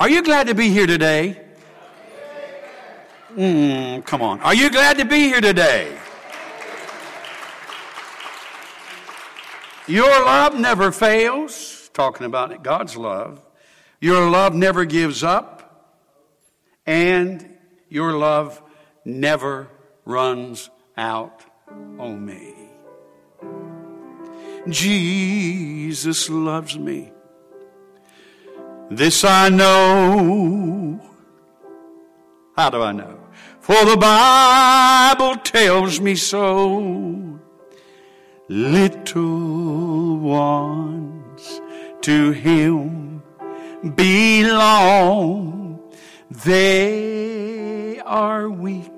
Are you glad to be here today? Mm, come on. Are you glad to be here today? Your love never fails. Talking about it, God's love. Your love never gives up. And your love never runs out on me. Jesus loves me. This I know. How do I know? For the Bible tells me so. Little ones to Him belong. They are weak.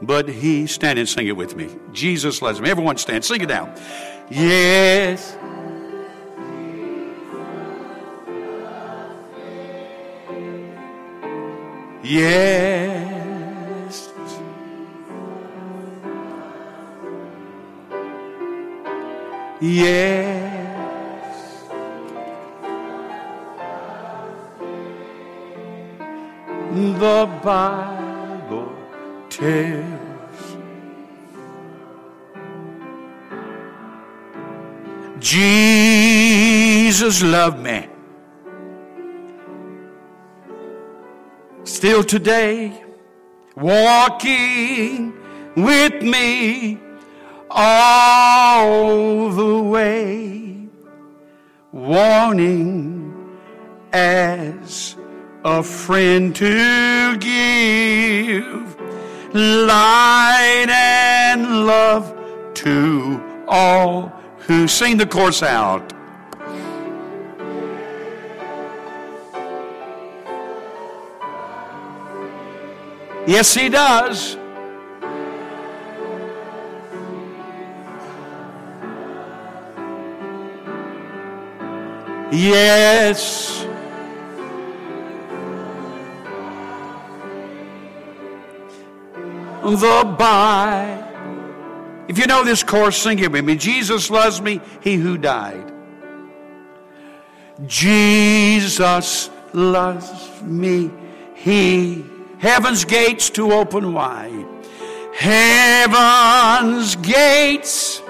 But He, stand and sing it with me. Jesus loves me. Everyone stand, sing it down. Yes. Yes. Yes. The Bible tells Jesus loved me. Still today, walking with me all the way, wanting as a friend to give light and love to all who sing the chorus out. Yes, he does. Yes. The by. If you know this chorus, sing it with me. Jesus loves me, he who died. Jesus loves me, he. Heaven's gates to open wide. Heaven's gates.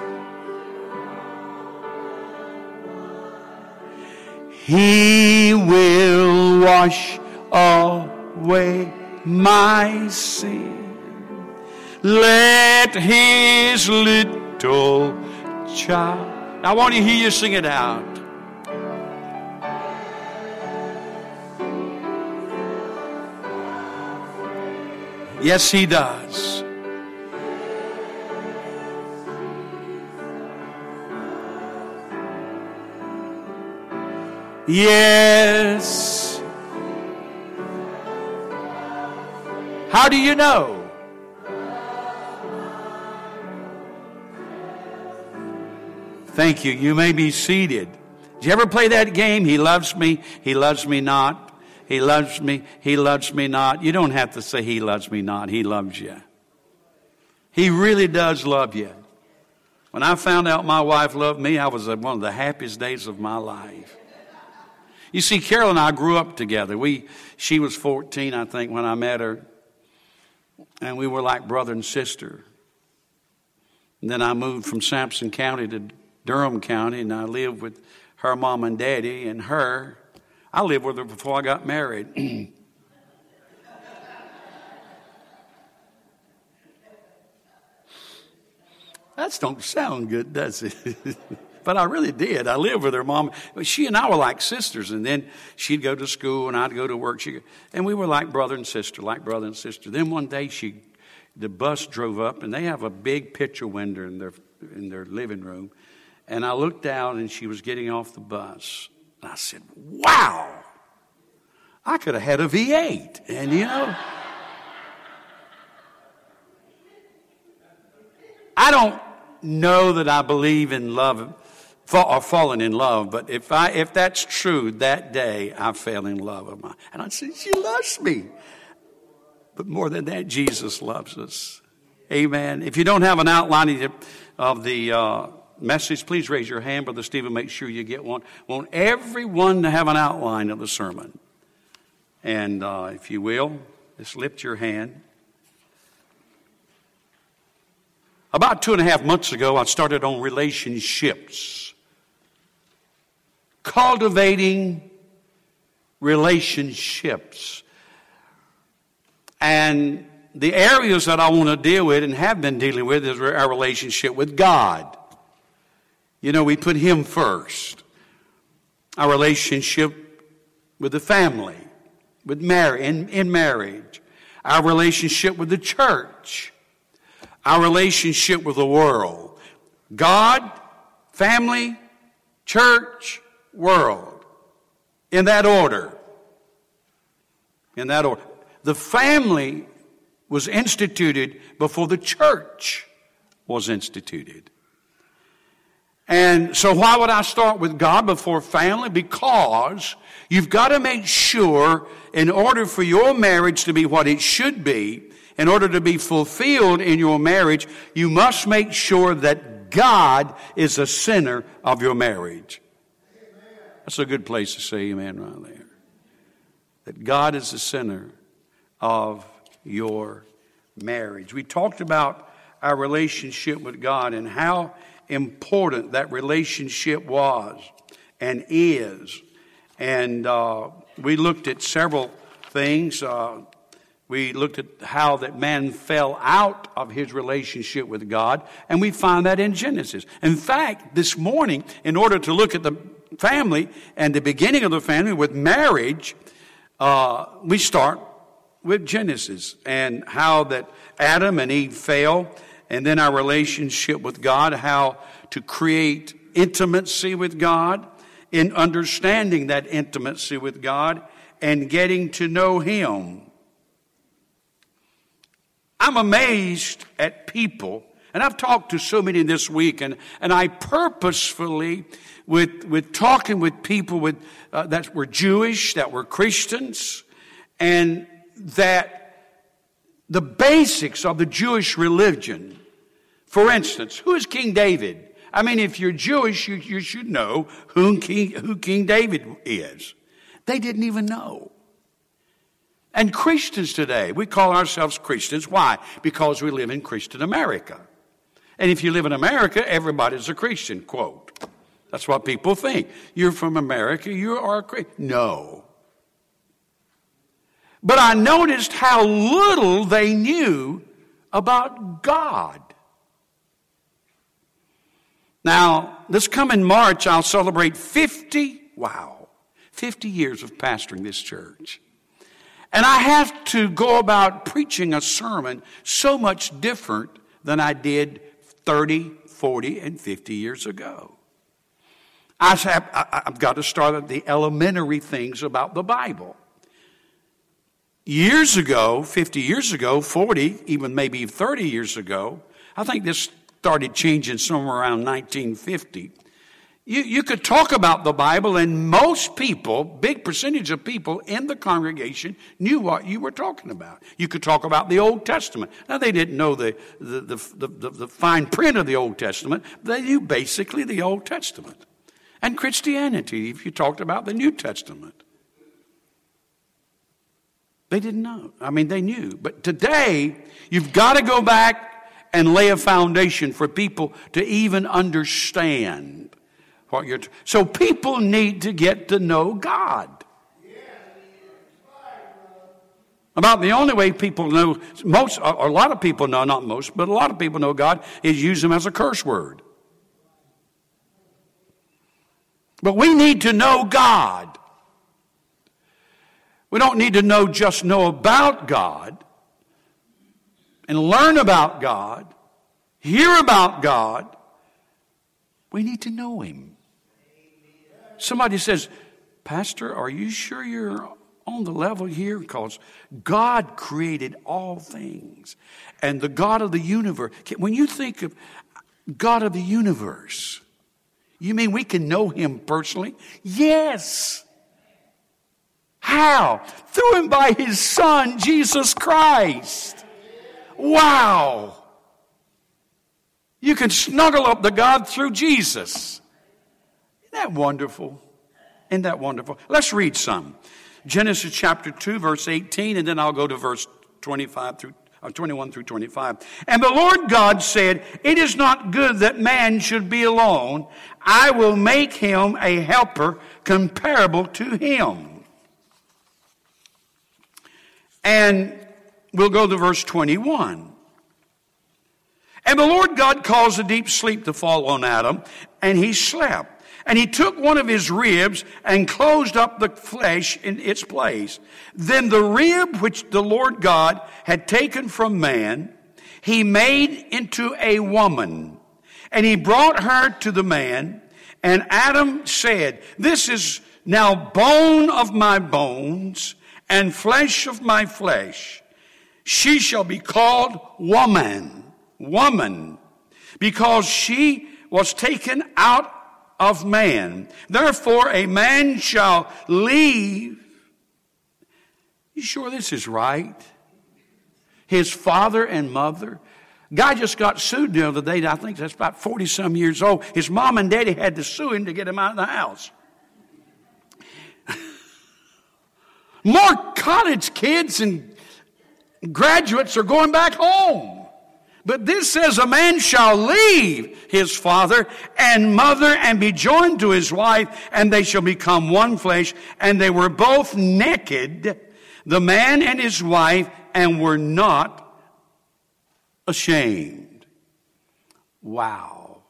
He will wash away my sin. Let his little child. I want to hear you sing it out. Yes, he does. Yes. How do you know? Thank you. You may be seated. Did you ever play that game? He loves me. He loves me not. He loves me. He loves me not. You don't have to say he loves me not. He loves you. He really does love you. When I found out my wife loved me, I was uh, one of the happiest days of my life. You see, Carol and I grew up together. We, she was 14, I think, when I met her. And we were like brother and sister. And then I moved from Sampson County to Durham County, and I lived with her mom and daddy and her. I lived with her before I got married. that don't sound good, does it? but I really did. I lived with her mom. She and I were like sisters, and then she'd go to school and I'd go to work. She'd, and we were like brother and sister, like brother and sister. Then one day she, the bus drove up, and they have a big picture window in their in their living room. And I looked out, and she was getting off the bus. And I said, "Wow, I could have had a V8." And you know. I don't know that I believe in love or falling in love, but if I if that's true, that day I fell in love with my and I said, She loves me. But more than that, Jesus loves us. Amen. If you don't have an outline of the uh, message, please raise your hand, Brother Stephen. Make sure you get one. Want everyone to have an outline of the sermon. And uh, if you will, just lift your hand. About two and a half months ago, I started on relationships. Cultivating relationships. And the areas that I want to deal with and have been dealing with is our relationship with God. You know, we put Him first. Our relationship with the family, with marriage, in, in marriage. Our relationship with the church. Our relationship with the world. God, family, church, world. In that order. In that order. The family was instituted before the church was instituted. And so why would I start with God before family? Because you've got to make sure in order for your marriage to be what it should be, in order to be fulfilled in your marriage, you must make sure that God is the center of your marriage. That's a good place to say amen right there. That God is the center of your marriage. We talked about our relationship with God and how important that relationship was and is. And uh, we looked at several things. Uh, we looked at how that man fell out of his relationship with God, and we find that in Genesis. In fact, this morning, in order to look at the family and the beginning of the family with marriage, uh, we start with Genesis and how that Adam and Eve fell, and then our relationship with God, how to create intimacy with God, in understanding that intimacy with God and getting to know Him. I'm amazed at people, and I've talked to so many this week, and, and I purposefully, with, with talking with people with, uh, that were Jewish, that were Christians, and that the basics of the Jewish religion. For instance, who is King David? I mean, if you're Jewish, you, you should know who King, who King David is. They didn't even know. And Christians today, we call ourselves Christians. Why? Because we live in Christian America. And if you live in America, everybody's a Christian, quote. That's what people think. You're from America, you are a Christian. No. But I noticed how little they knew about God. Now, this coming March, I'll celebrate 50, wow, 50 years of pastoring this church. And I have to go about preaching a sermon so much different than I did 30, 40, and 50 years ago. I have, got to start at the elementary things about the Bible. Years ago, 50 years ago, 40, even maybe 30 years ago, I think this started changing somewhere around 1950. You, you could talk about the Bible, and most people, big percentage of people in the congregation, knew what you were talking about. You could talk about the Old Testament. Now, they didn't know the, the, the, the, the fine print of the Old Testament, they knew basically the Old Testament. And Christianity, if you talked about the New Testament. They didn't know. I mean, they knew. But today, you've got to go back and lay a foundation for people to even understand what you're. T- so people need to get to know God. About the only way people know, most, or a lot of people know, not most, but a lot of people know God is use Him as a curse word. But we need to know God. We don't need to know just know about God and learn about God, hear about God. We need to know Him. Somebody says, Pastor, are you sure you're on the level here? Because God created all things. And the God of the universe, when you think of God of the universe, you mean we can know Him personally? Yes. How? Through and by his son, Jesus Christ. Wow. You can snuggle up to God through Jesus. Isn't that wonderful? Isn't that wonderful? Let's read some. Genesis chapter 2, verse 18, and then I'll go to verse 25 through uh, 21 through 25. And the Lord God said, It is not good that man should be alone. I will make him a helper comparable to him. And we'll go to verse 21. And the Lord God caused a deep sleep to fall on Adam, and he slept. And he took one of his ribs and closed up the flesh in its place. Then the rib which the Lord God had taken from man, he made into a woman. And he brought her to the man. And Adam said, This is now bone of my bones and flesh of my flesh. She shall be called woman, woman, because she was taken out of man. Therefore, a man shall leave. You sure this is right? His father and mother. Guy just got sued the other day. I think that's about 40 some years old. His mom and daddy had to sue him to get him out of the house. More college kids and graduates are going back home. But this says a man shall leave his father and mother and be joined to his wife and they shall become one flesh. And they were both naked, the man and his wife, and were not ashamed. Wow.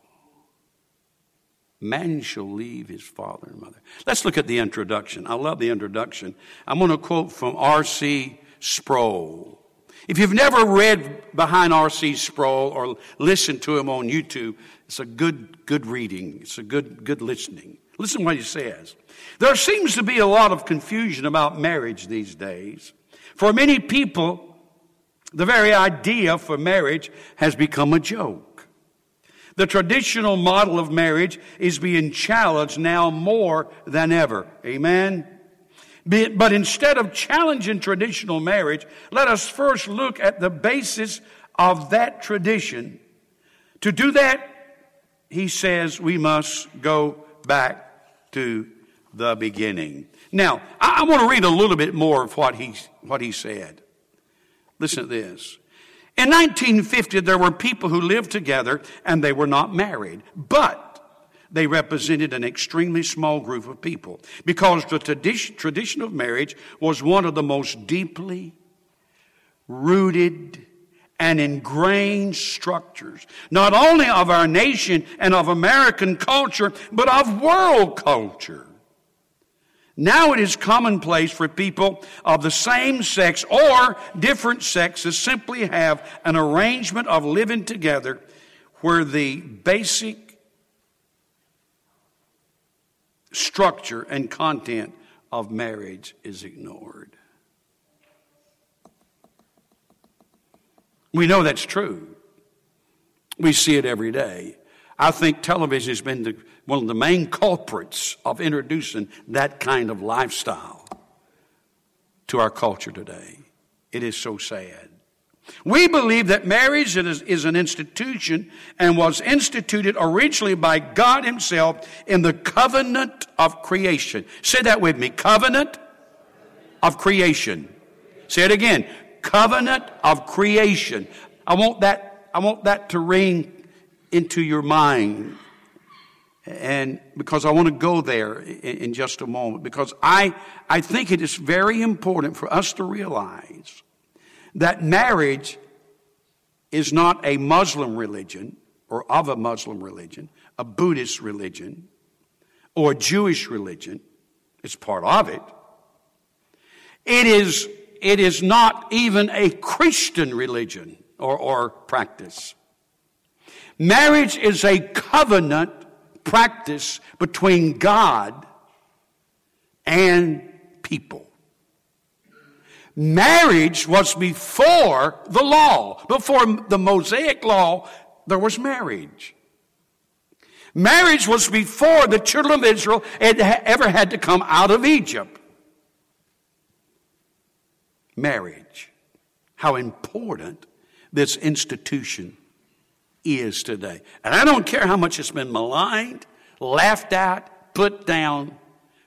Man shall leave his father and mother. Let's look at the introduction. I love the introduction. I'm going to quote from R.C. Sproul. If you've never read behind R.C. Sproul or listened to him on YouTube, it's a good, good reading. It's a good, good listening. Listen to what he says. There seems to be a lot of confusion about marriage these days. For many people, the very idea for marriage has become a joke. The traditional model of marriage is being challenged now more than ever. Amen? But instead of challenging traditional marriage, let us first look at the basis of that tradition. To do that, he says we must go back to the beginning. Now, I, want to read a little bit more of what he, what he said. Listen to this. In 1950, there were people who lived together and they were not married. But they represented an extremely small group of people because the tradition, of marriage was one of the most deeply rooted and ingrained structures, not only of our nation and of American culture, but of world culture. Now it is commonplace for people of the same sex or different sexes simply have an arrangement of living together where the basic structure and content of marriage is ignored. We know that's true. We see it every day. I think television has been the, one of the main culprits of introducing that kind of lifestyle to our culture today. It is so sad. We believe that marriage is, an institution and was instituted originally by God Himself in the covenant of creation. Say that with me. Covenant of creation. Say it again. Covenant of creation. I want that, I want that to ring into your mind. And because I want to go there in, in just a moment, because I, I think it is very important for us to realize that marriage is not a Muslim religion or of a Muslim religion, a Buddhist religion, or a Jewish religion. It's part of it. It is, it is not even a Christian religion or, or practice. Marriage is a covenant practice between God and people. Marriage was before the law. Before the Mosaic law, there was marriage. Marriage was before the children of Israel had ever had to come out of Egypt. Marriage. How important this institution is today. And I don't care how much it's been maligned, laughed at, put down.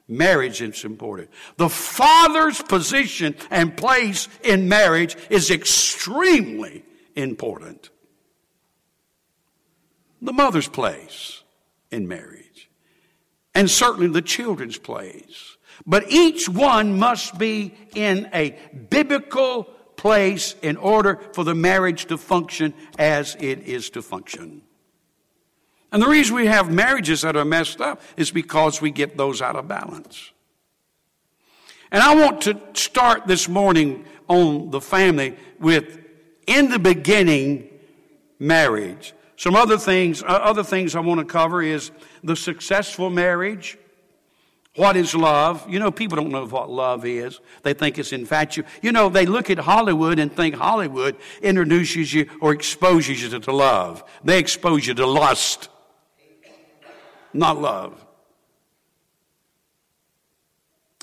Marriage is important. The father's position and place in marriage is extremely important. The mother's place in marriage. And certainly the children's place. But each one must be in a biblical place in order for the marriage to function as it is to function. And the reason we have marriages that are messed up is because we get those out of balance. And I want to start this morning on the family with in the beginning marriage. Some other things, uh, other things I want to cover is the successful marriage. What is love? You know, people don't know what love is. They think it's infatuation. You know, they look at Hollywood and think Hollywood introduces you or exposes you to love. They expose you to lust, not love.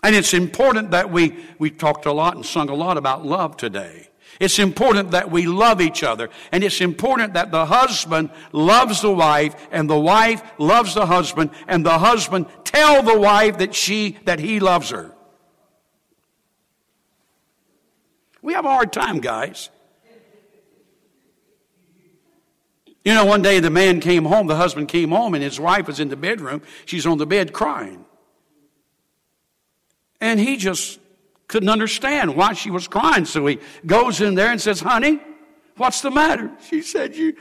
And it's important that we, we talked a lot and sung a lot about love today. It's important that we love each other. And it's important that the husband loves the wife and the wife loves the husband and the husband tell the wife that she, that he loves her. We have a hard time, guys. You know, one day the man came home, the husband came home, and his wife was in the bedroom. She's on the bed crying. And he just couldn't understand why she was crying. So he goes in there and says, Honey, what's the matter? She said, You,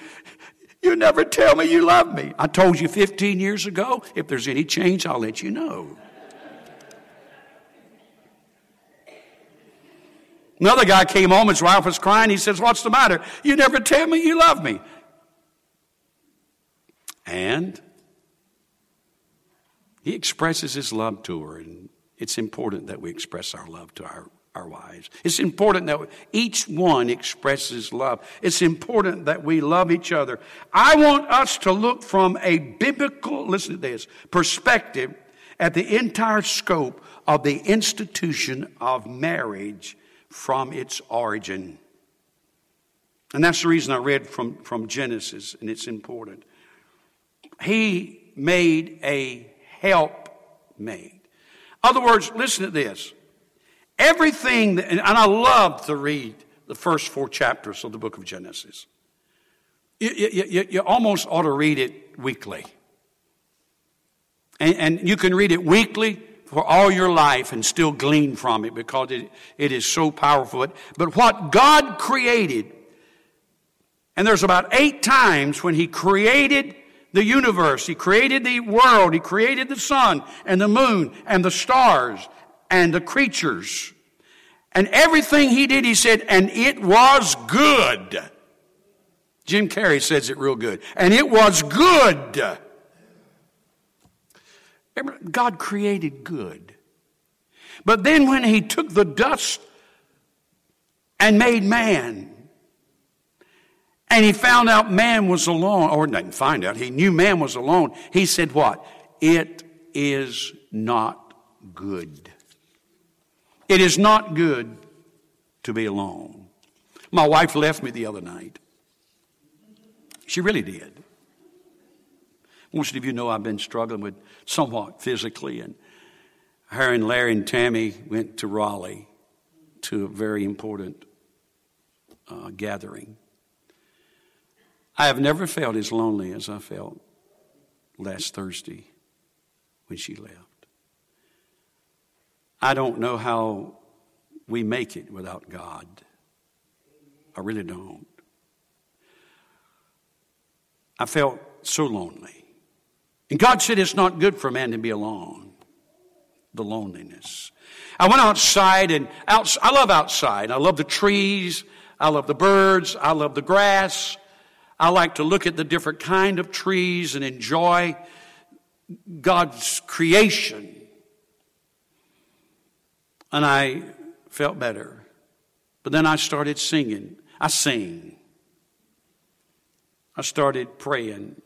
you never tell me you love me. I told you 15 years ago, if there's any change, I'll let you know. Another guy came home, his wife was crying. He says, What's the matter? You never tell me you love me. And he expresses his love to her. And it's important that we express our love to our, our wives. It's important that each one expresses love. It's important that we love each other. I want us to look from a biblical, listen to this, perspective at the entire scope of the institution of marriage from its origin. And that's the reason I read from, from Genesis, and it's important. He made a helpmate. Other words, listen to this. Everything, and I love to read the first four chapters of the book of Genesis. You, you, you almost ought to read it weekly. And, and, you can read it weekly for all your life and still glean from it because it, it is so powerful. But what God created, and there's about eight times when He created the universe. He created the world. He created the sun and the moon and the stars and the creatures. And everything he did, he said, and it was good. Jim Carrey says it real good. And it was good. God created good. But then when he took the dust and made man, and he found out man was alone, or didn't find out, he knew man was alone. He said, What? It is not good. It is not good to be alone. My wife left me the other night. She really did. Most of you know I've been struggling with somewhat physically, and her and Larry and Tammy went to Raleigh to a very important uh, gathering. I have never felt as lonely as I felt last Thursday when she left. I don't know how we make it without God. I really don't. I felt so lonely. And God said it's not good for a man to be alone. The loneliness. I went outside and out, I love outside. I love the trees. I love the birds. I love the grass. I like to look at the different kind of trees and enjoy God's creation. And I felt better. But then I started singing. I sing. I started praying.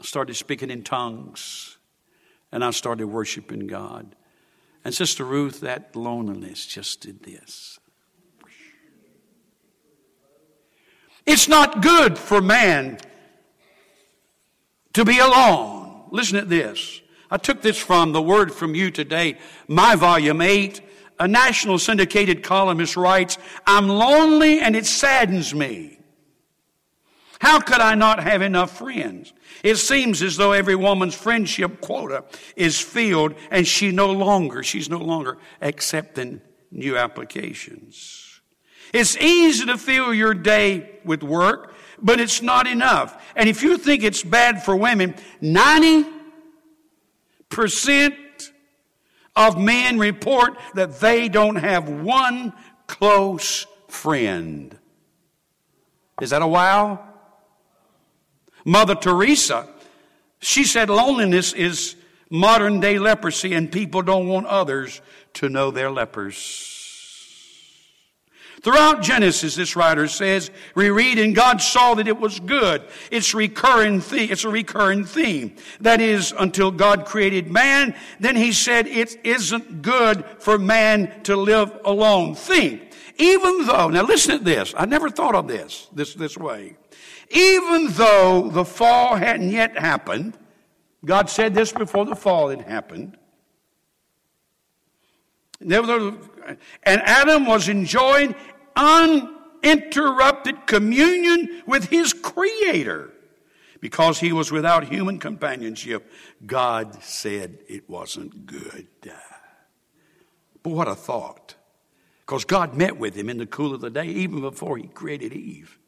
I started speaking in tongues. And I started worshiping God. And Sister Ruth, that loneliness just did this. It's not good for man to be alone. Listen to this. I took this from the word from you today, my volume 8. A national syndicated columnist writes, I'm lonely and it saddens me. How could I not have enough friends? It seems as though every woman's friendship quota is filled and she no longer, she's no longer accepting new applications. It's easy to fill your day with work, but it's not enough. And if you think it's bad for women, 90% of men report that they don't have one close friend. Is that a wow? Mother Teresa, she said loneliness is modern day leprosy and people don't want others to know they're lepers. Throughout Genesis, this writer says, we read, and God saw that it was good. It's recurring theme. It's a recurring theme. That is, until God created man, then he said it isn't good for man to live alone. Think. Even though, now listen to this. I never thought of this, this, this way. Even though the fall hadn't yet happened, God said this before the fall had happened. And Adam was enjoying uninterrupted communion with his Creator. Because he was without human companionship, God said it wasn't good. But what a thought. Because God met with him in the cool of the day, even before he created Eve.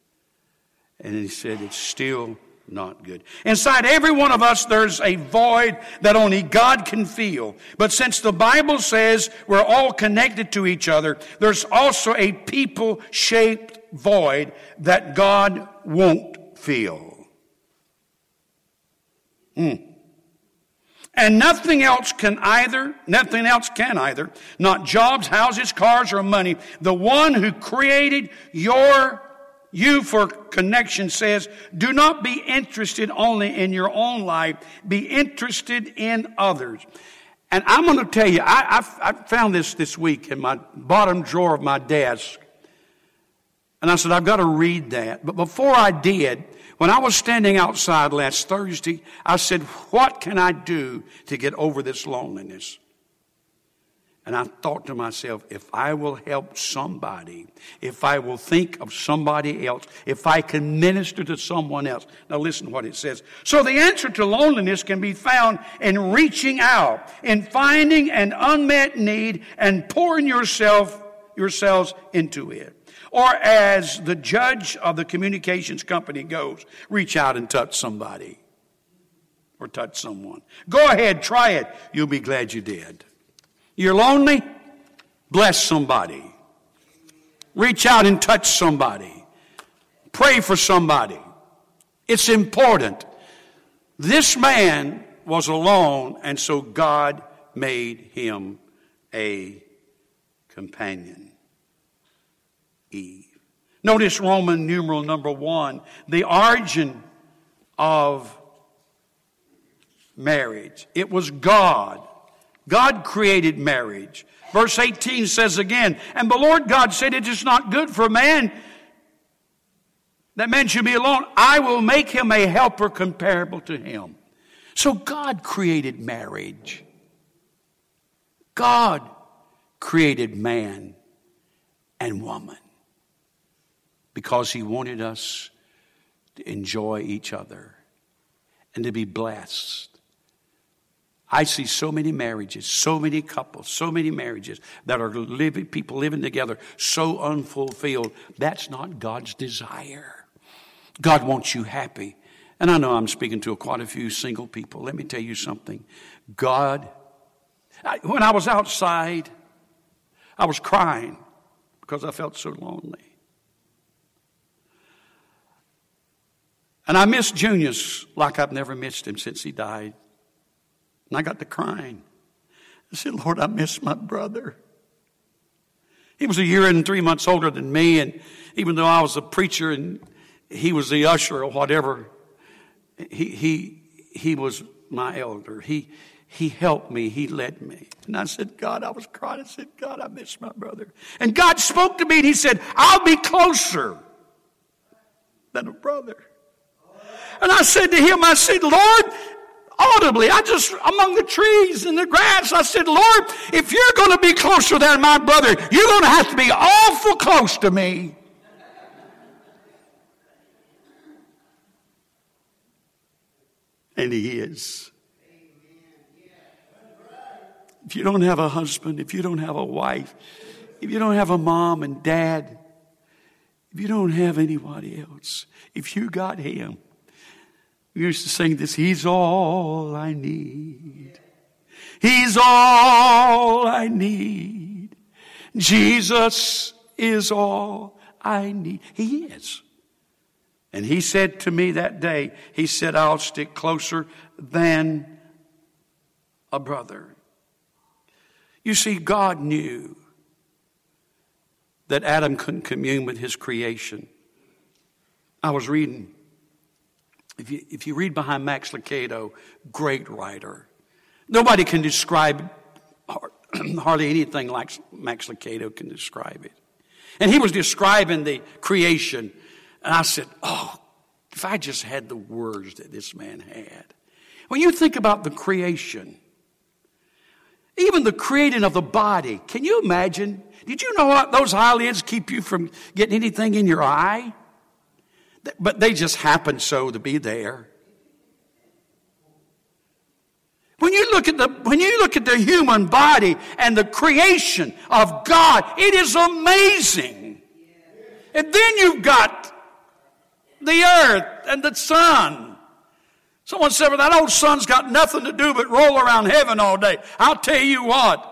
And he said, It's still not good. Inside every one of us, there's a void that only God can fill. But since the Bible says we're all connected to each other, there's also a people shaped void that God won't fill. Mm. And nothing else can either, nothing else can either, not jobs, houses, cars, or money. The one who created your you for connection says, do not be interested only in your own life, be interested in others. And I'm going to tell you, I, I, I, found this this week in my bottom drawer of my desk. And I said, I've got to read that. But before I did, when I was standing outside last Thursday, I said, what can I do to get over this loneliness? And I thought to myself, if I will help somebody, if I will think of somebody else, if I can minister to someone else. Now listen what it says. So the answer to loneliness can be found in reaching out, in finding an unmet need and pouring yourself, yourselves into it. Or as the judge of the communications company goes, reach out and touch somebody or touch someone. Go ahead, try it. You'll be glad you did. You're lonely? Bless somebody. Reach out and touch somebody. Pray for somebody. It's important. This man was alone, and so God made him a companion. Eve. Notice Roman numeral number one, the origin of marriage. It was God God created marriage. Verse 18 says again, and the Lord God said, It is not good for man that man should be alone. I will make him a helper comparable to him. So God created marriage. God created man and woman because he wanted us to enjoy each other and to be blessed I see so many marriages, so many couples, so many marriages that are living, people living together so unfulfilled. That's not God's desire. God wants you happy. And I know I'm speaking to quite a few single people. Let me tell you something. God, I, when I was outside, I was crying because I felt so lonely. And I missed Junius like I've never missed him since he died. And I got to crying. I said, Lord, I miss my brother. He was a year and three months older than me, and even though I was a preacher and he was the usher or whatever, he, he, he was my elder. He, he helped me. He led me. And I said, God, I was crying. I said, God, I miss my brother. And God spoke to me and he said, I'll be closer than a brother. And I said to him, I said, Lord, audibly. I just, among the trees and the grass, I said, Lord, if you're going to be closer than my brother, you're going to have to be awful close to me. And he is. If you don't have a husband, if you don't have a wife, if you don't have a mom and dad, if you don't have anybody else, if you got him, we used to sing this, He's all I need. He's all I need. Jesus is all I need. He is. And he said to me that day, he said, I'll stick closer than a brother. You see, God knew that Adam couldn't commune with his creation. I was reading, if you, if you read behind Max Lucado, great writer. Nobody can describe hardly anything like Max Lucado can describe it. And he was describing the creation. And I said, Oh, if I just had the words that this man had. When you think about the creation, even the creating of the body, can you imagine? Did you know what? Those eyelids keep you from getting anything in your eye? But they just happen so to be there. When you look at the, when you look at the human body and the creation of God, it is amazing. And then you've got the earth and the sun. Someone said, well, that old sun's got nothing to do but roll around heaven all day. I'll tell you what.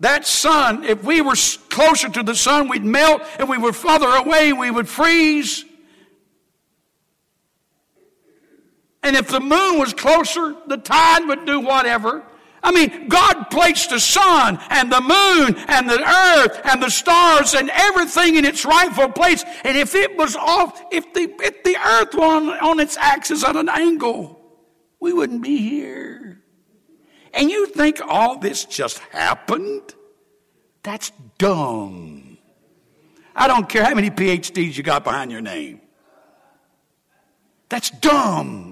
That sun, if we were closer to the sun, we'd melt. If we were farther away, we would freeze. And if the moon was closer, the tide would do whatever. I mean, God placed the sun and the moon and the earth and the stars and everything in its rightful place. And if it was off, if the, if the earth were on, on its axis at an angle, we wouldn't be here. And you think all this just happened? That's dumb. I don't care how many PhDs you got behind your name. That's dumb.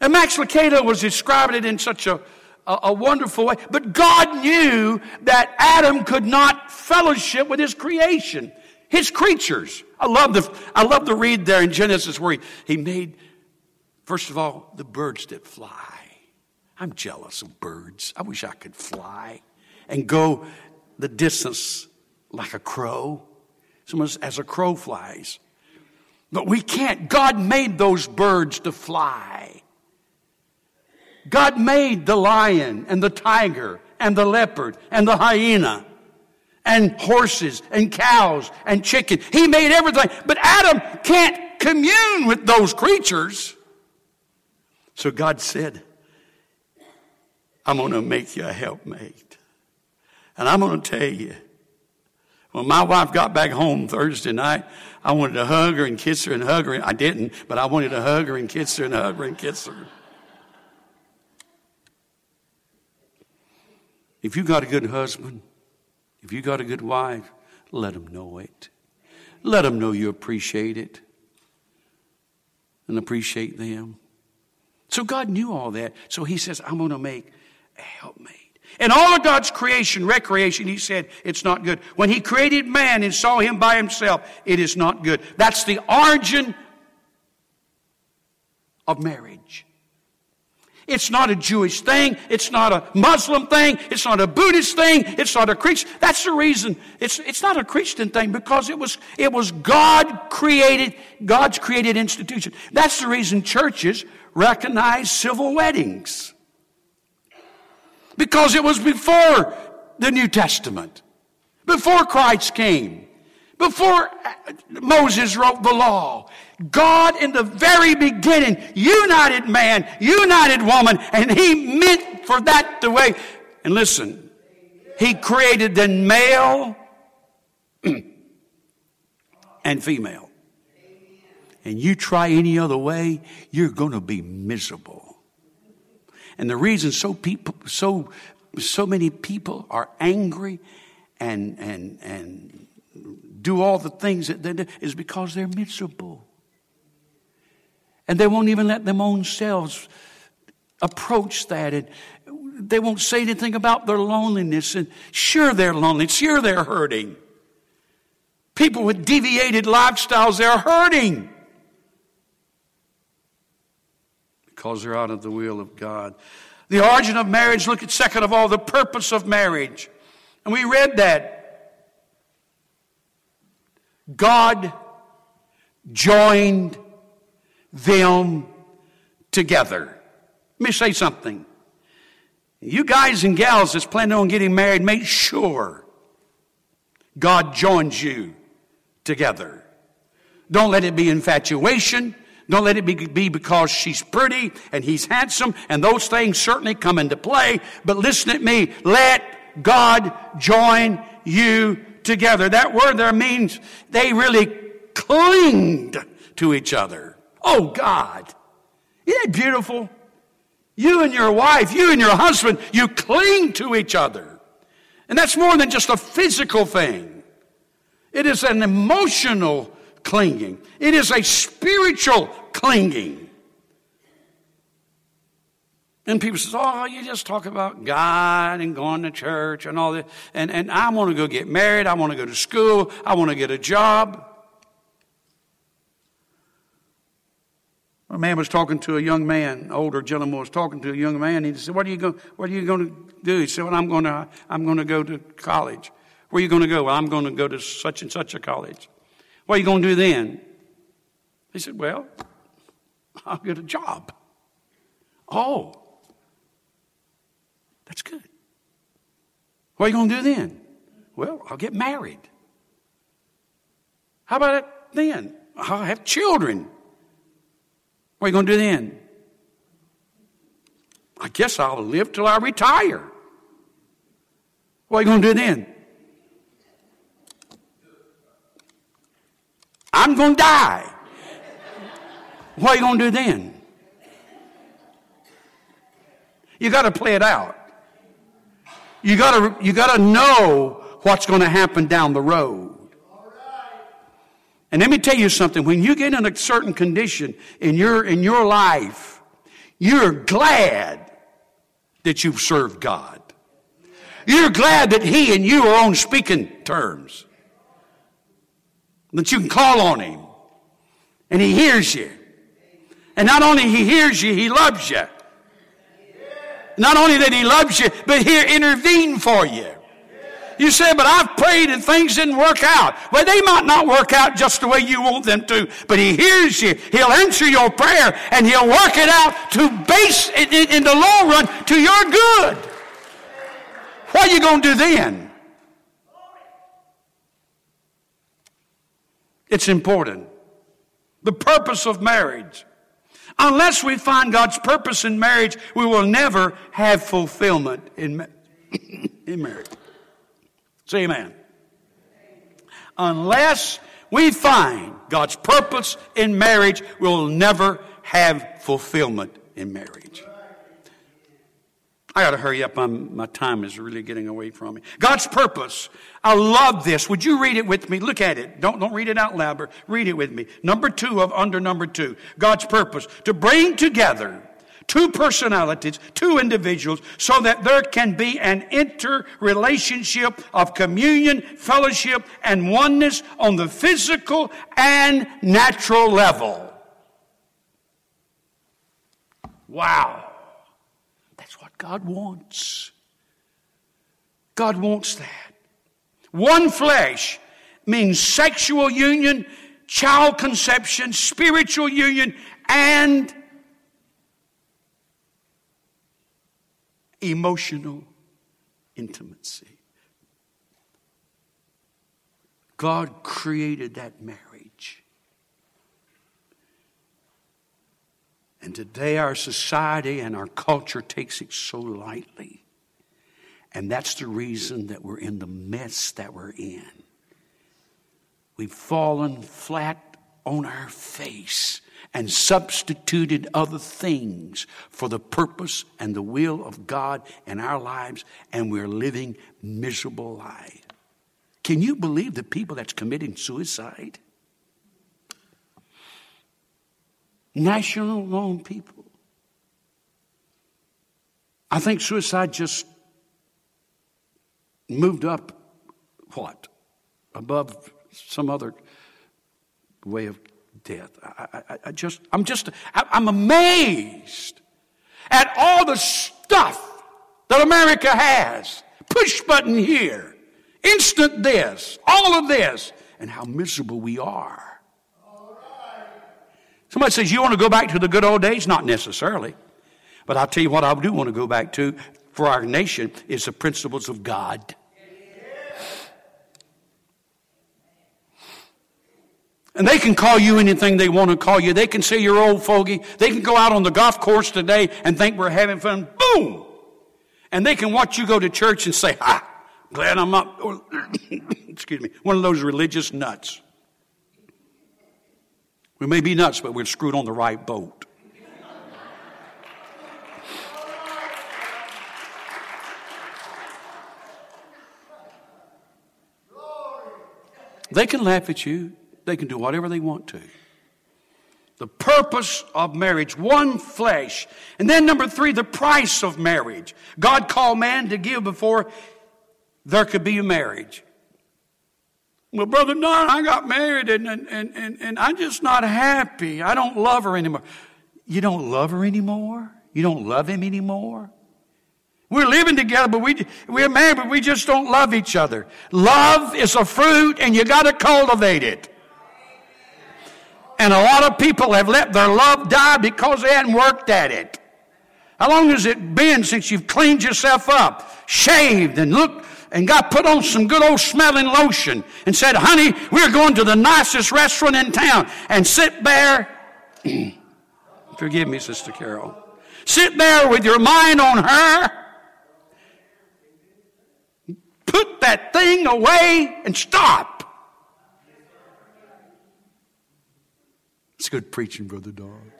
And Max Lucado was describing it in such a, a, a, wonderful way. But God knew that Adam could not fellowship with his creation, his creatures. I love the, I love the read there in Genesis where he, he made, first of all, the birds that fly. I'm jealous of birds. I wish I could fly and go the distance like a crow. As a crow flies. But we can't. God made those birds to fly. God made the lion and the tiger and the leopard and the hyena and horses and cows and chicken. He made everything. But Adam can't commune with those creatures. So God said, I'm going to make you a helpmate. And I'm going to tell you, when my wife got back home Thursday night, I wanted to hug her and kiss her and hug her. I didn't, but I wanted to hug her and kiss her and hug her and kiss her. If you got a good husband, if you got a good wife, let them know it. Let them know you appreciate it and appreciate them. So God knew all that. So He says, I'm going to make a helpmate. And all of God's creation, recreation, He said, it's not good. When He created man and saw him by himself, it is not good. That's the origin of marriage. It's not a Jewish thing. It's not a Muslim thing. It's not a Buddhist thing. It's not a Christian. That's the reason. It's, it's not a Christian thing because it was, it was God created, God's created institution. That's the reason churches recognize civil weddings. Because it was before the New Testament. Before Christ came. Before uh, Moses wrote the law. God in the very beginning united man, united woman, and He meant for that the way. And listen, He created them male and female. And you try any other way, you're going to be miserable. And the reason so people, so, so many people are angry and, and, and do all the things that they do is because they're miserable. And they won't even let them own selves approach that. And they won't say anything about their loneliness. And sure, they're lonely. Sure, they're hurting. People with deviated lifestyles, they're hurting because they're out of the will of God. The origin of marriage, look at second of all, the purpose of marriage. And we read that. God joined them together. Let me say something. You guys and gals that's planning on getting married, make sure God joins you together. Don't let it be infatuation. Don't let it be, be because she's pretty and he's handsome, and those things certainly come into play. But listen at me. Let God join you together. That word there means they really clinged to each other. Oh God. Isn't that beautiful? You and your wife, you and your husband, you cling to each other. And that's more than just a physical thing. It is an emotional clinging. It is a spiritual clinging. And people says, oh, you just talk about God and going to church and all that. And, and I want to go get married. I want to go to school. I want to get a job. A man was talking to a young man, older gentleman was talking to a young man. He said, What are you going, what are you going to do? He said, Well, I'm going to, I'm going to go to college. Where are you going to go? Well, I'm going to go to such and such a college. What are you going to do then? He said, Well, I'll get a job. Oh, that's good. What are you going to do then? Well, I'll get married. How about it then? I'll have children. What are you going to do then? I guess I'll live till I retire. What are you going to do then? I'm going to die. What are you going to do then? You got to play it out. You got to you got to know what's going to happen down the road. And let me tell you something. When you get in a certain condition in your, in your life, you're glad that you've served God. You're glad that He and you are on speaking terms. That you can call on Him. And He hears you. And not only He hears you, He loves you. Not only that He loves you, but He'll intervene for you. You say, but I've prayed and things didn't work out. Well, they might not work out just the way you want them to, but He hears you. He'll answer your prayer and He'll work it out to base, in, in the long run, to your good. What are you going to do then? It's important. The purpose of marriage. Unless we find God's purpose in marriage, we will never have fulfillment in, in marriage. Say amen. Unless we find God's purpose in marriage, we'll never have fulfillment in marriage. I got to hurry up. I'm, my time is really getting away from me. God's purpose. I love this. Would you read it with me? Look at it. Don't, don't read it out loud, but read it with me. Number two of under number two. God's purpose. To bring together two personalities, two individuals, so that there can be an interrelationship of communion, fellowship, and oneness on the physical and natural level. Wow. God wants. God wants that. One flesh means sexual union, child conception, spiritual union, and emotional intimacy. God created that marriage. And today, our society and our culture takes it so lightly. And that's the reason that we're in the mess that we're in. We've fallen flat on our face and substituted other things for the purpose and the will of God in our lives, and we're living miserable lives. Can you believe the people that's committing suicide? National known people. I think suicide just moved up what? Above some other way of death. I, I, I just, I'm just, I, I'm amazed at all the stuff that America has. Push button here, instant this, all of this, and how miserable we are. Somebody says, You want to go back to the good old days? Not necessarily. But I'll tell you what I do want to go back to for our nation is the principles of God. And they can call you anything they want to call you. They can say you're old fogey. They can go out on the golf course today and think we're having fun. Boom! And they can watch you go to church and say, ha, glad I'm up. excuse me, one of those religious nuts. We may be nuts, but we're screwed on the right boat. They can laugh at you. They can do whatever they want to. The purpose of marriage, one flesh. And then number three, the price of marriage. God called man to give before there could be a marriage. Well, Brother Don, I got married and, and, and, and I'm just not happy. I don't love her anymore. You don't love her anymore? You don't love him anymore? We're living together, but we, we're married, but we just don't love each other. Love is a fruit and you gotta cultivate it. And a lot of people have let their love die because they hadn't worked at it. How long has it been since you've cleaned yourself up, shaved, and looked and got put on some good old smelling lotion and said, honey, we're going to the nicest restaurant in town and sit there. Forgive me, Sister Carol. Sit there with your mind on her. Put that thing away and stop. It's good preaching, Brother Don.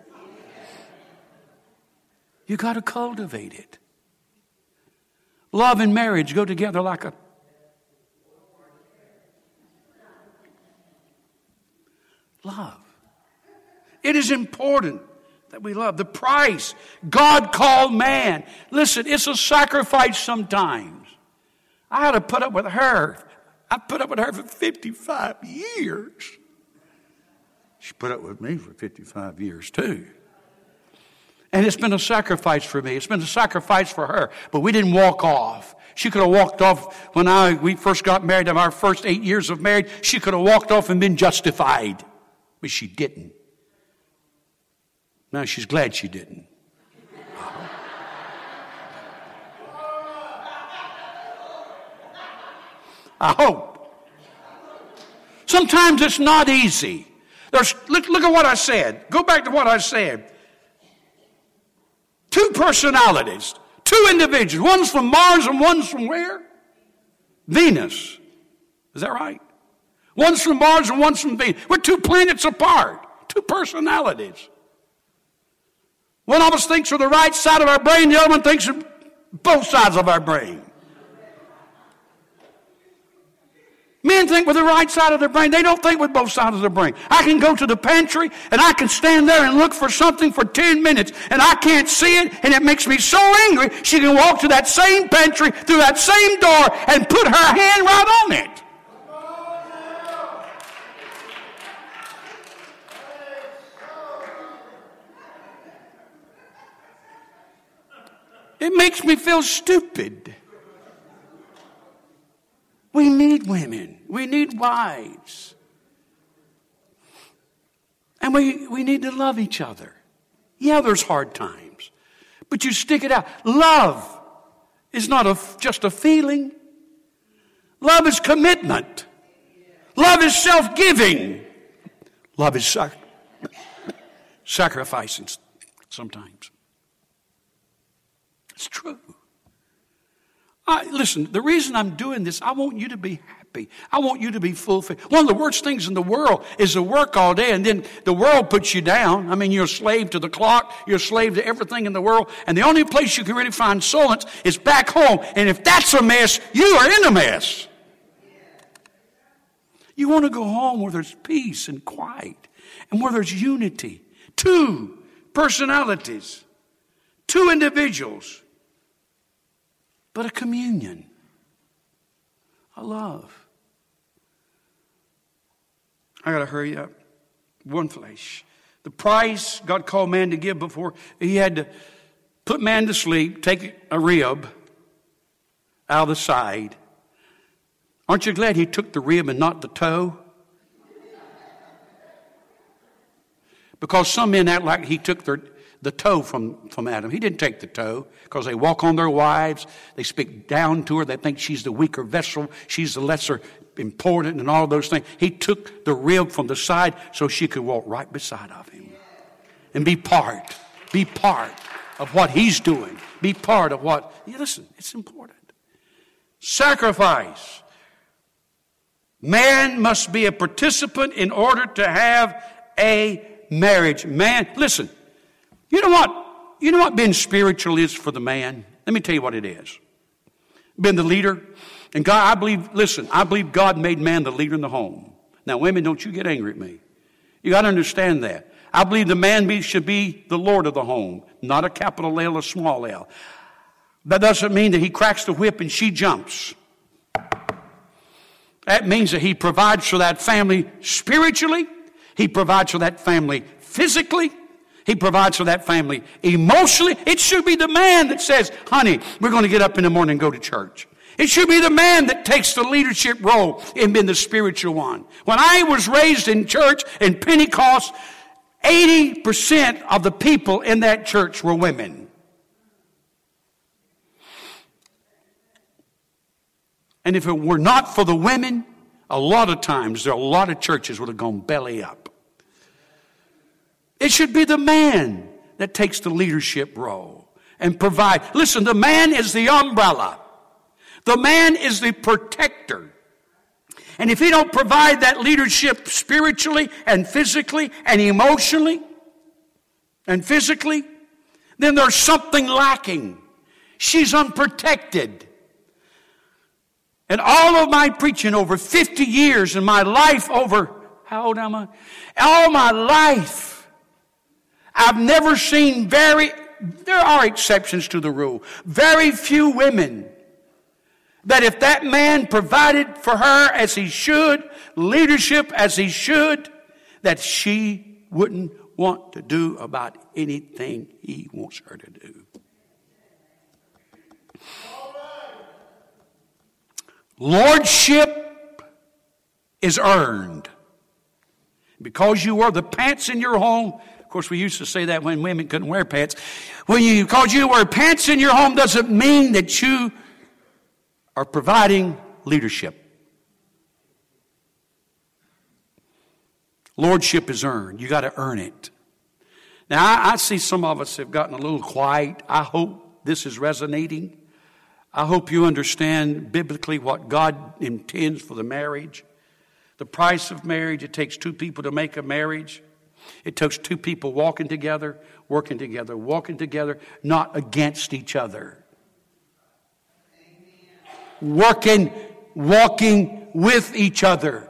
You got to cultivate it. Love and marriage go together like a love. It is important that we love. The price God called man. Listen, it's a sacrifice sometimes. I had to put up with her. I put up with her for 55 years. She put up with me for 55 years too. And it's been a sacrifice for me. It's been a sacrifice for her. But we didn't walk off. She could have walked off when I, we first got married, in our first eight years of marriage. She could have walked off and been justified. But she didn't. Now she's glad she didn't. I hope. Sometimes it's not easy. There's, look, look at what I said. Go back to what I said. Two personalities, two individuals. One's from Mars and one's from where? Venus. Is that right? One's from Mars and one's from Venus. We're two planets apart, two personalities. One of us thinks of the right side of our brain, the other one thinks of both sides of our brain. Men think with the right side of their brain. They don't think with both sides of their brain. I can go to the pantry and I can stand there and look for something for 10 minutes and I can't see it and it makes me so angry. She can walk to that same pantry through that same door and put her hand right on it. It makes me feel stupid. We need women. We need wives. And we, we need to love each other. Yeah, there's hard times, but you stick it out. Love is not a, just a feeling. Love is commitment. Love is self giving. Love is sac- sacrificing sometimes. It's true. I, listen, the reason I'm doing this, I want you to be happy. I want you to be fulfilled. One of the worst things in the world is to work all day and then the world puts you down. I mean, you're a slave to the clock. You're a slave to everything in the world. And the only place you can really find solace is back home. And if that's a mess, you are in a mess. You want to go home where there's peace and quiet and where there's unity. two personalities, two individuals, but a communion, a love. I got to hurry up. One flesh. The price God called man to give before he had to put man to sleep, take a rib out of the side. Aren't you glad he took the rib and not the toe? Because some men act like he took their, the toe from, from Adam. He didn't take the toe because they walk on their wives. They speak down to her. They think she's the weaker vessel. She's the lesser important and all those things. He took the rib from the side so she could walk right beside of him and be part, be part of what he's doing. Be part of what, yeah, listen, it's important. Sacrifice. Man must be a participant in order to have a marriage. Man, listen, you know what? You know what being spiritual is for the man? Let me tell you what it is. Being the leader. And God, I believe, listen, I believe God made man the leader in the home. Now, women, don't you get angry at me. You got to understand that. I believe the man should be the Lord of the home, not a capital L, a small L. That doesn't mean that he cracks the whip and she jumps. That means that he provides for that family spiritually, he provides for that family physically, he provides for that family emotionally. It should be the man that says, honey, we're going to get up in the morning and go to church. It should be the man that takes the leadership role in being the spiritual one. When I was raised in church in Pentecost, 80% of the people in that church were women. And if it were not for the women, a lot of times there are a lot of churches would have gone belly up. It should be the man that takes the leadership role and provide. Listen, the man is the umbrella. The man is the protector. And if he don't provide that leadership spiritually and physically and emotionally and physically, then there's something lacking. She's unprotected. And all of my preaching over 50 years and my life over, how old am I? All my life I've never seen very, there are exceptions to the rule, very few women that if that man provided for her as he should, leadership as he should, that she wouldn't want to do about anything he wants her to do. Lordship is earned. Because you wear the pants in your home, of course, we used to say that when women couldn't wear pants. When you, called you wear pants in your home doesn't mean that you are providing leadership. Lordship is earned. You got to earn it. Now, I, I, see some of us have gotten a little quiet. I hope this is resonating. I hope you understand biblically what God intends for the marriage. The price of marriage, it takes two people to make a marriage. It takes two people walking together, working together, walking together, not against each other. Working, walking with each other.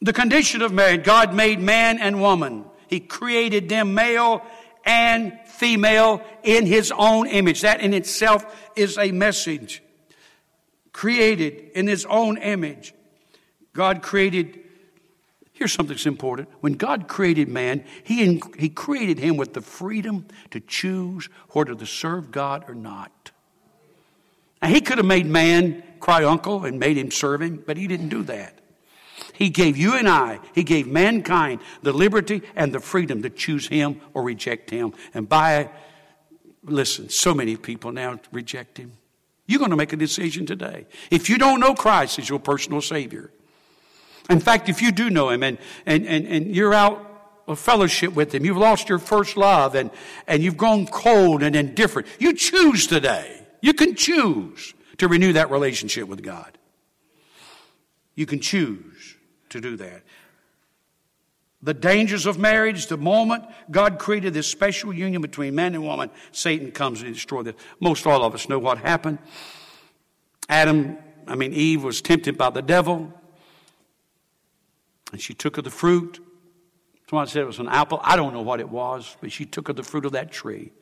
The condition of marriage God made man and woman. He created them male and female in His own image. That in itself is a message. Created in His own image. God created Here's something that's important. When God created man, he, he created him with the freedom to choose whether to serve God or not. Now, he could have made man cry uncle and made him serve him, but he didn't do that. He gave you and I, he gave mankind the liberty and the freedom to choose him or reject him. And by, listen, so many people now reject him. You're going to make a decision today. If you don't know Christ as your personal Savior, in fact, if you do know him and, and, and, and you're out of fellowship with him, you've lost your first love and, and you've grown cold and indifferent, you choose today. You can choose to renew that relationship with God. You can choose to do that. The dangers of marriage, the moment God created this special union between man and woman, Satan comes and destroys it. Most all of us know what happened. Adam, I mean, Eve was tempted by the devil. And she took of the fruit, Someone said it was an apple. I don't know what it was, but she took of the fruit of that tree.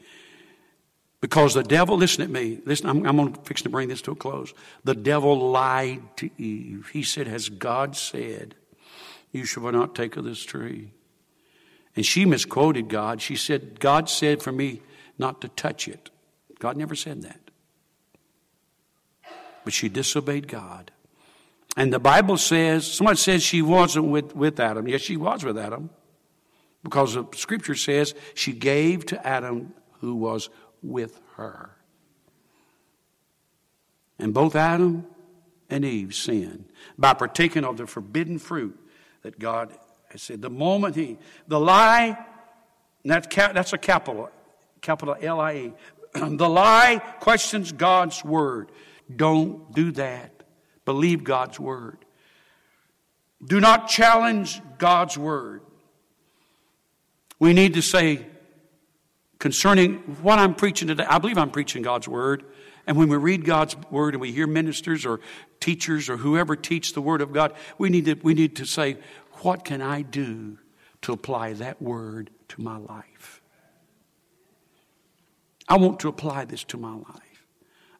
Because the devil, listen at me, listen, I'm, I'm going to fix to bring this to a close. The devil lied to Eve. He said, Has God said, you shall not take of this tree? And she misquoted God. She said, God said for me not to touch it. God never said that. But she disobeyed God. And the Bible says, someone says she wasn't with, with Adam. Yes, she was with Adam. Because the scripture says she gave to Adam who was with her. And both Adam and Eve sinned by partaking of the forbidden fruit that God said. The moment he, the lie, that's, that's a capital, capital L I E. The lie questions God's word. Don't do that. Believe God's word. Do not challenge God's word. We need to say, concerning what I'm preaching today, I believe I'm preaching God's word. And when we read God's word and we hear ministers or teachers or whoever teach the word of God, we need to, we need to say, what can I do to apply that word to my life? I want to apply this to my life.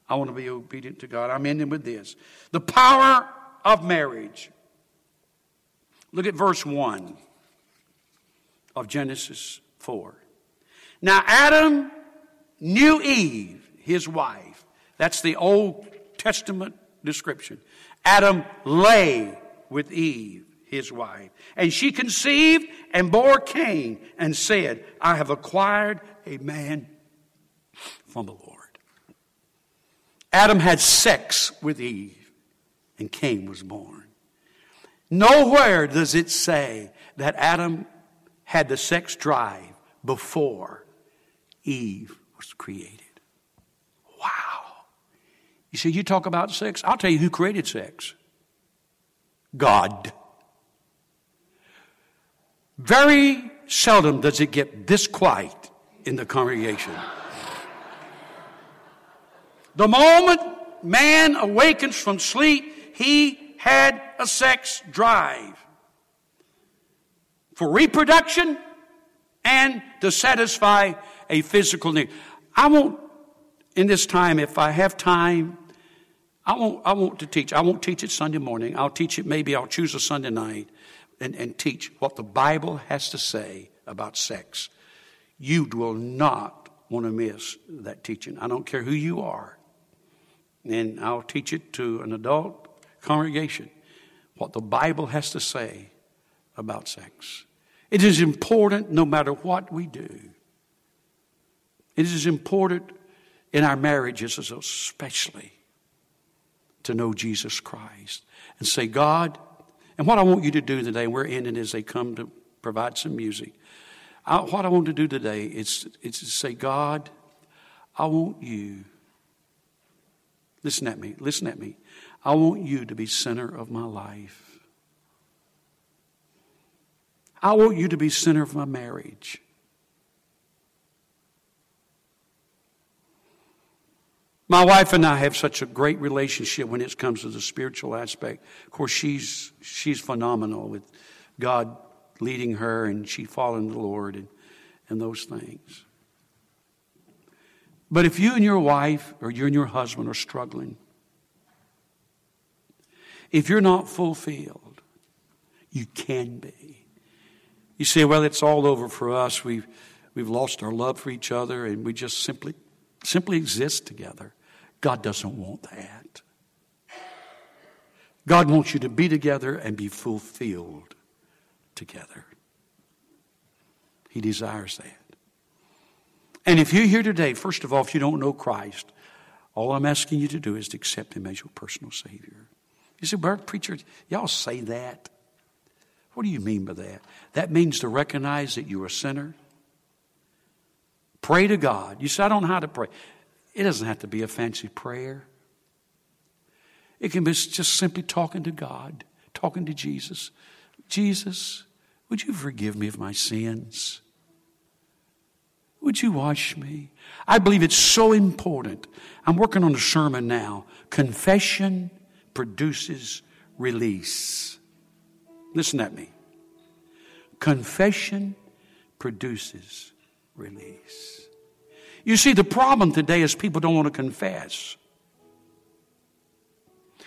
I want to be obedient to God. I'm ending with this. The power of marriage. Look at verse 1 of Genesis 4. Now, Adam knew Eve, his wife. That's the Old Testament description. Adam lay with Eve, his wife. And she conceived and bore Cain and said, I have acquired a man from the Lord. Adam had sex with Eve, and Cain was born. Nowhere does it say that Adam had the sex drive before Eve was created. Wow. You see, you talk about sex, I'll tell you who created sex God. Very seldom does it get this quiet in the congregation. The moment man awakens from sleep, he had a sex drive for reproduction and to satisfy a physical need. I won't, in this time, if I have time, I won't, I want to teach. I won't teach it Sunday morning. I'll teach it, maybe I'll choose a Sunday night and, and teach what the Bible has to say about sex. You will not want to miss that teaching. I don't care who you are. And I'll teach it to an adult congregation what the Bible has to say about sex. It is important no matter what we do. It is important in our marriages, especially, to know Jesus Christ and say, God, and what I want you to do today, and we're ending as they come to provide some music. I, what I want to do today is, is to say, God, I want you, listen at me, listen at me. I want you to be center of my life. I want you to be center of my marriage. My wife and I have such a great relationship when it comes to the spiritual aspect. Of course, she's, she's phenomenal with God leading her and she following the Lord and, and those things. But if you and your wife or you and your husband are struggling, if you're not fulfilled, you can be. You say, well, it's all over for us. We've, we've lost our love for each other and we just simply, simply exist together. God doesn't want that. God wants you to be together and be fulfilled together. He desires that. And if you're here today, first of all, if you don't know Christ, all I'm asking you to do is to accept Him as your personal Savior. You say, Bert, preacher, y'all say that. What do you mean by that? That means to recognize that you're a sinner. Pray to God. You say, I don't know how to pray. It doesn't have to be a fancy prayer. It can be just simply talking to God, talking to Jesus. Jesus, would you forgive me of my sins? Would you wash me? I believe it's so important. I'm working on a sermon now. Confession produces release. Listen at me. Confession produces release. You see, the problem today is people don't want to confess.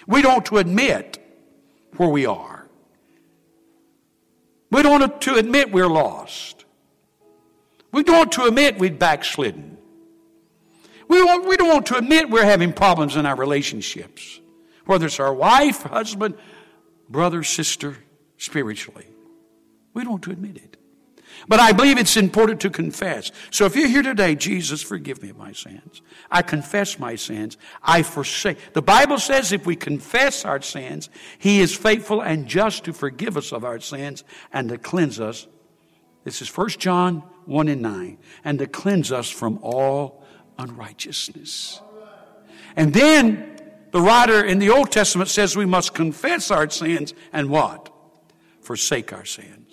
We don't want to admit where we are. We don't want to admit we're lost. We don't want to admit we've backslidden. We don't, we don't want to admit we're having problems in our relationships, whether it's our wife, husband, brother, sister, spiritually. We don't want to admit it. But I believe it's important to confess. So if you're here today, Jesus, forgive me of my sins. I confess my sins. I forsake. The Bible says if we confess our sins, He is faithful and just to forgive us of our sins and to cleanse us. This is 1 John 1 and 9. And to cleanse us from all unrighteousness. And then the writer in the Old Testament says we must confess our sins and what? Forsake our sins.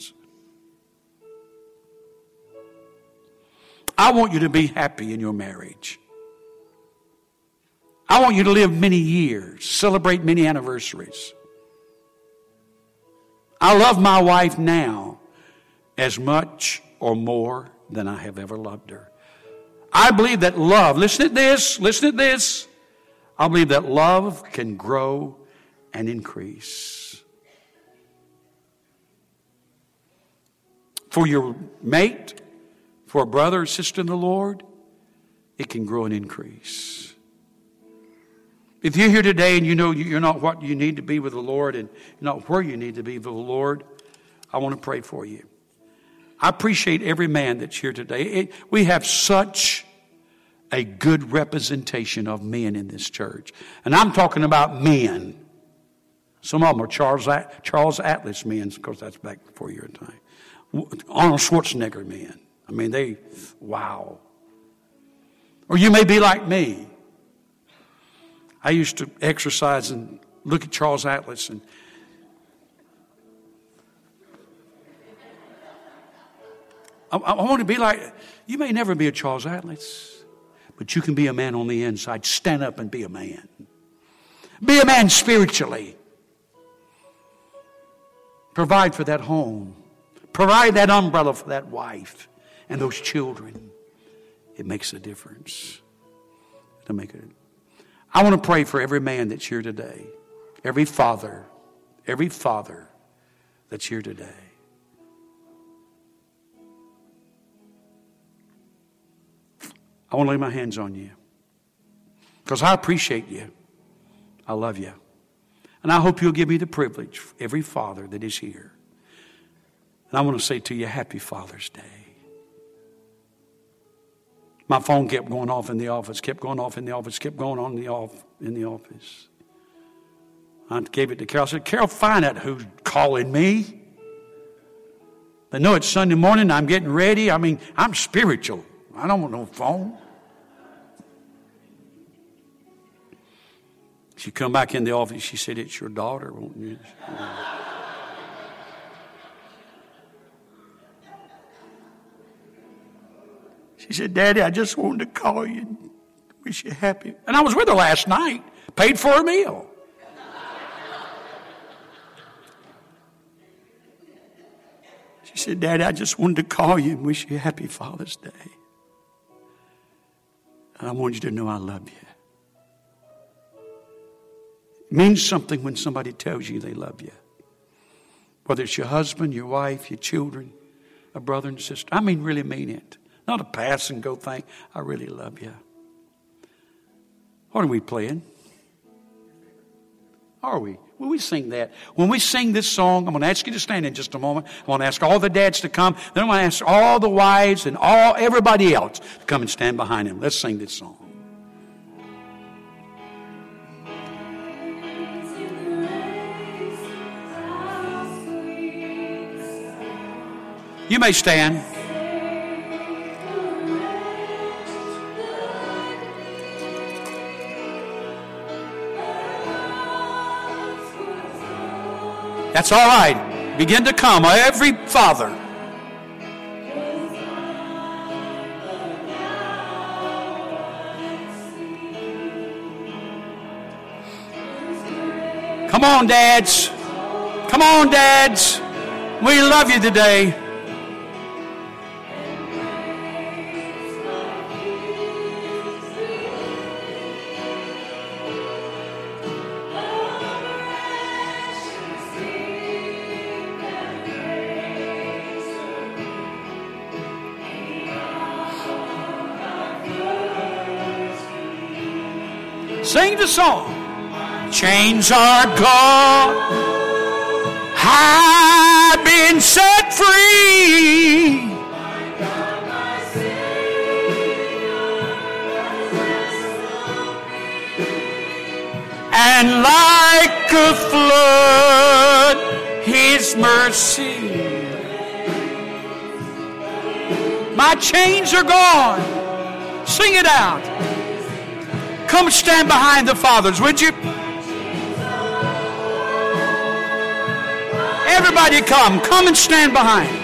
I want you to be happy in your marriage. I want you to live many years, celebrate many anniversaries. I love my wife now as much or more than I have ever loved her. I believe that love, listen to this, listen to this. I believe that love can grow and increase. For your mate, for a brother or sister in the Lord, it can grow and increase. If you're here today and you know you're not what you need to be with the Lord and you're not where you need to be with the Lord, I want to pray for you. I appreciate every man that's here today. It, we have such a good representation of men in this church. And I'm talking about men. Some of them are Charles, Charles Atlas men, because that's back before your time. Arnold Schwarzenegger men. I mean, they, wow. Or you may be like me. I used to exercise and look at Charles Atlas and I, I, want to be like, you may never be a Charles Atlas, but you can be a man on the inside. Stand up and be a man. Be a man spiritually. Provide for that home. Provide that umbrella for that wife and those children. It makes a difference. To make it. I want to pray for every man that's here today, every father, every father that's here today. I want to lay my hands on you because I appreciate you. I love you. And I hope you'll give me the privilege, every father that is here. And I want to say to you, Happy Father's Day. My phone kept going off in the office, kept going off in the office, kept going on in the off in the office. I gave it to Carol. I said, Carol, find out who's calling me. They know it's Sunday morning. I'm getting ready. I mean, I'm spiritual. I don't want no phone. She come back in the office. She said, "It's your daughter, won't you?" She said, Daddy, I just wanted to call you and wish you happy. And I was with her last night, paid for a meal. She said, Daddy, I just wanted to call you and wish you a happy Father's Day. And I want you to know I love you. It means something when somebody tells you they love you. Whether it's your husband, your wife, your children, a brother and sister. I mean, really mean it. Not a pass and go thing. I really love you. What are we playing? Are we? Will we sing that? When we sing this song, I'm going to ask you to stand in just a moment. I want to ask all the dads to come. Then I'm going to ask all the wives and all everybody else to come and stand behind him. Let's sing this song. You may stand. That's all right. Begin to come. Uh, every father. Come on, dads. Come on, dads. We love you today. Sing the song. Chains are gone. I've been set free. And like a flood, His mercy. My chains are gone. Sing it out. Come stand behind the fathers, would you? Everybody come. Come and stand behind.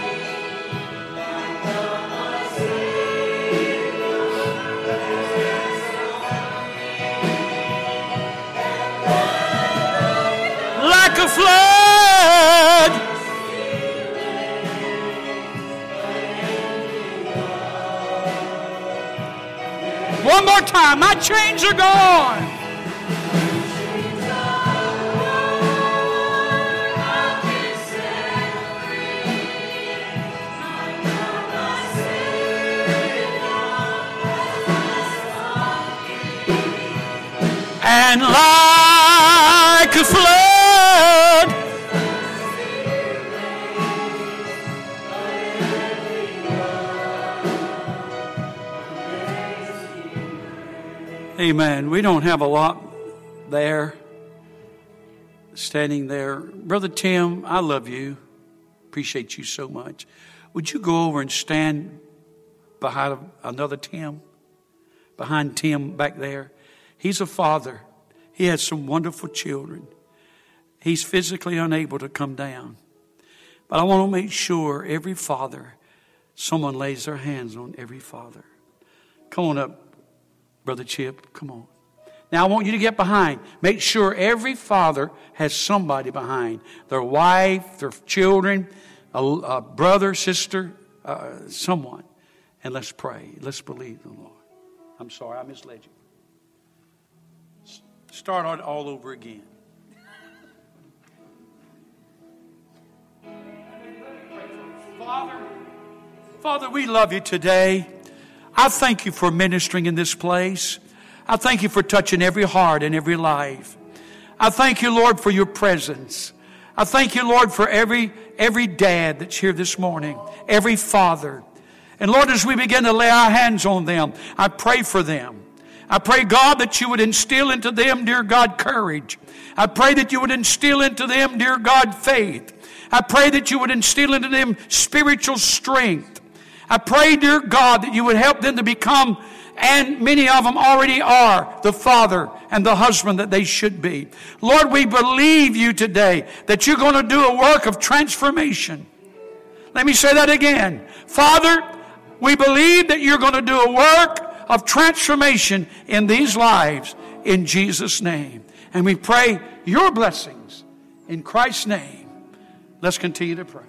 Are gone. We don't have a lot there, standing there. Brother Tim, I love you. Appreciate you so much. Would you go over and stand behind another Tim? Behind Tim back there? He's a father. He has some wonderful children. He's physically unable to come down. But I want to make sure every father, someone lays their hands on every father. Come on up, Brother Chip. Come on. Now I want you to get behind. Make sure every father has somebody behind their wife, their children, a, a brother, sister, uh, someone. And let's pray. Let's believe the Lord. I'm sorry, I misled you start on all over again. Father, Father, we love you today. I thank you for ministering in this place. I thank you for touching every heart and every life. I thank you, Lord, for your presence. I thank you, Lord, for every, every dad that's here this morning, every father. And Lord, as we begin to lay our hands on them, I pray for them. I pray, God, that you would instill into them, dear God, courage. I pray that you would instill into them, dear God, faith. I pray that you would instill into them spiritual strength. I pray, dear God, that you would help them to become, and many of them already are, the father and the husband that they should be. Lord, we believe you today that you're going to do a work of transformation. Let me say that again. Father, we believe that you're going to do a work of transformation in these lives in Jesus' name. And we pray your blessings in Christ's name. Let's continue to pray.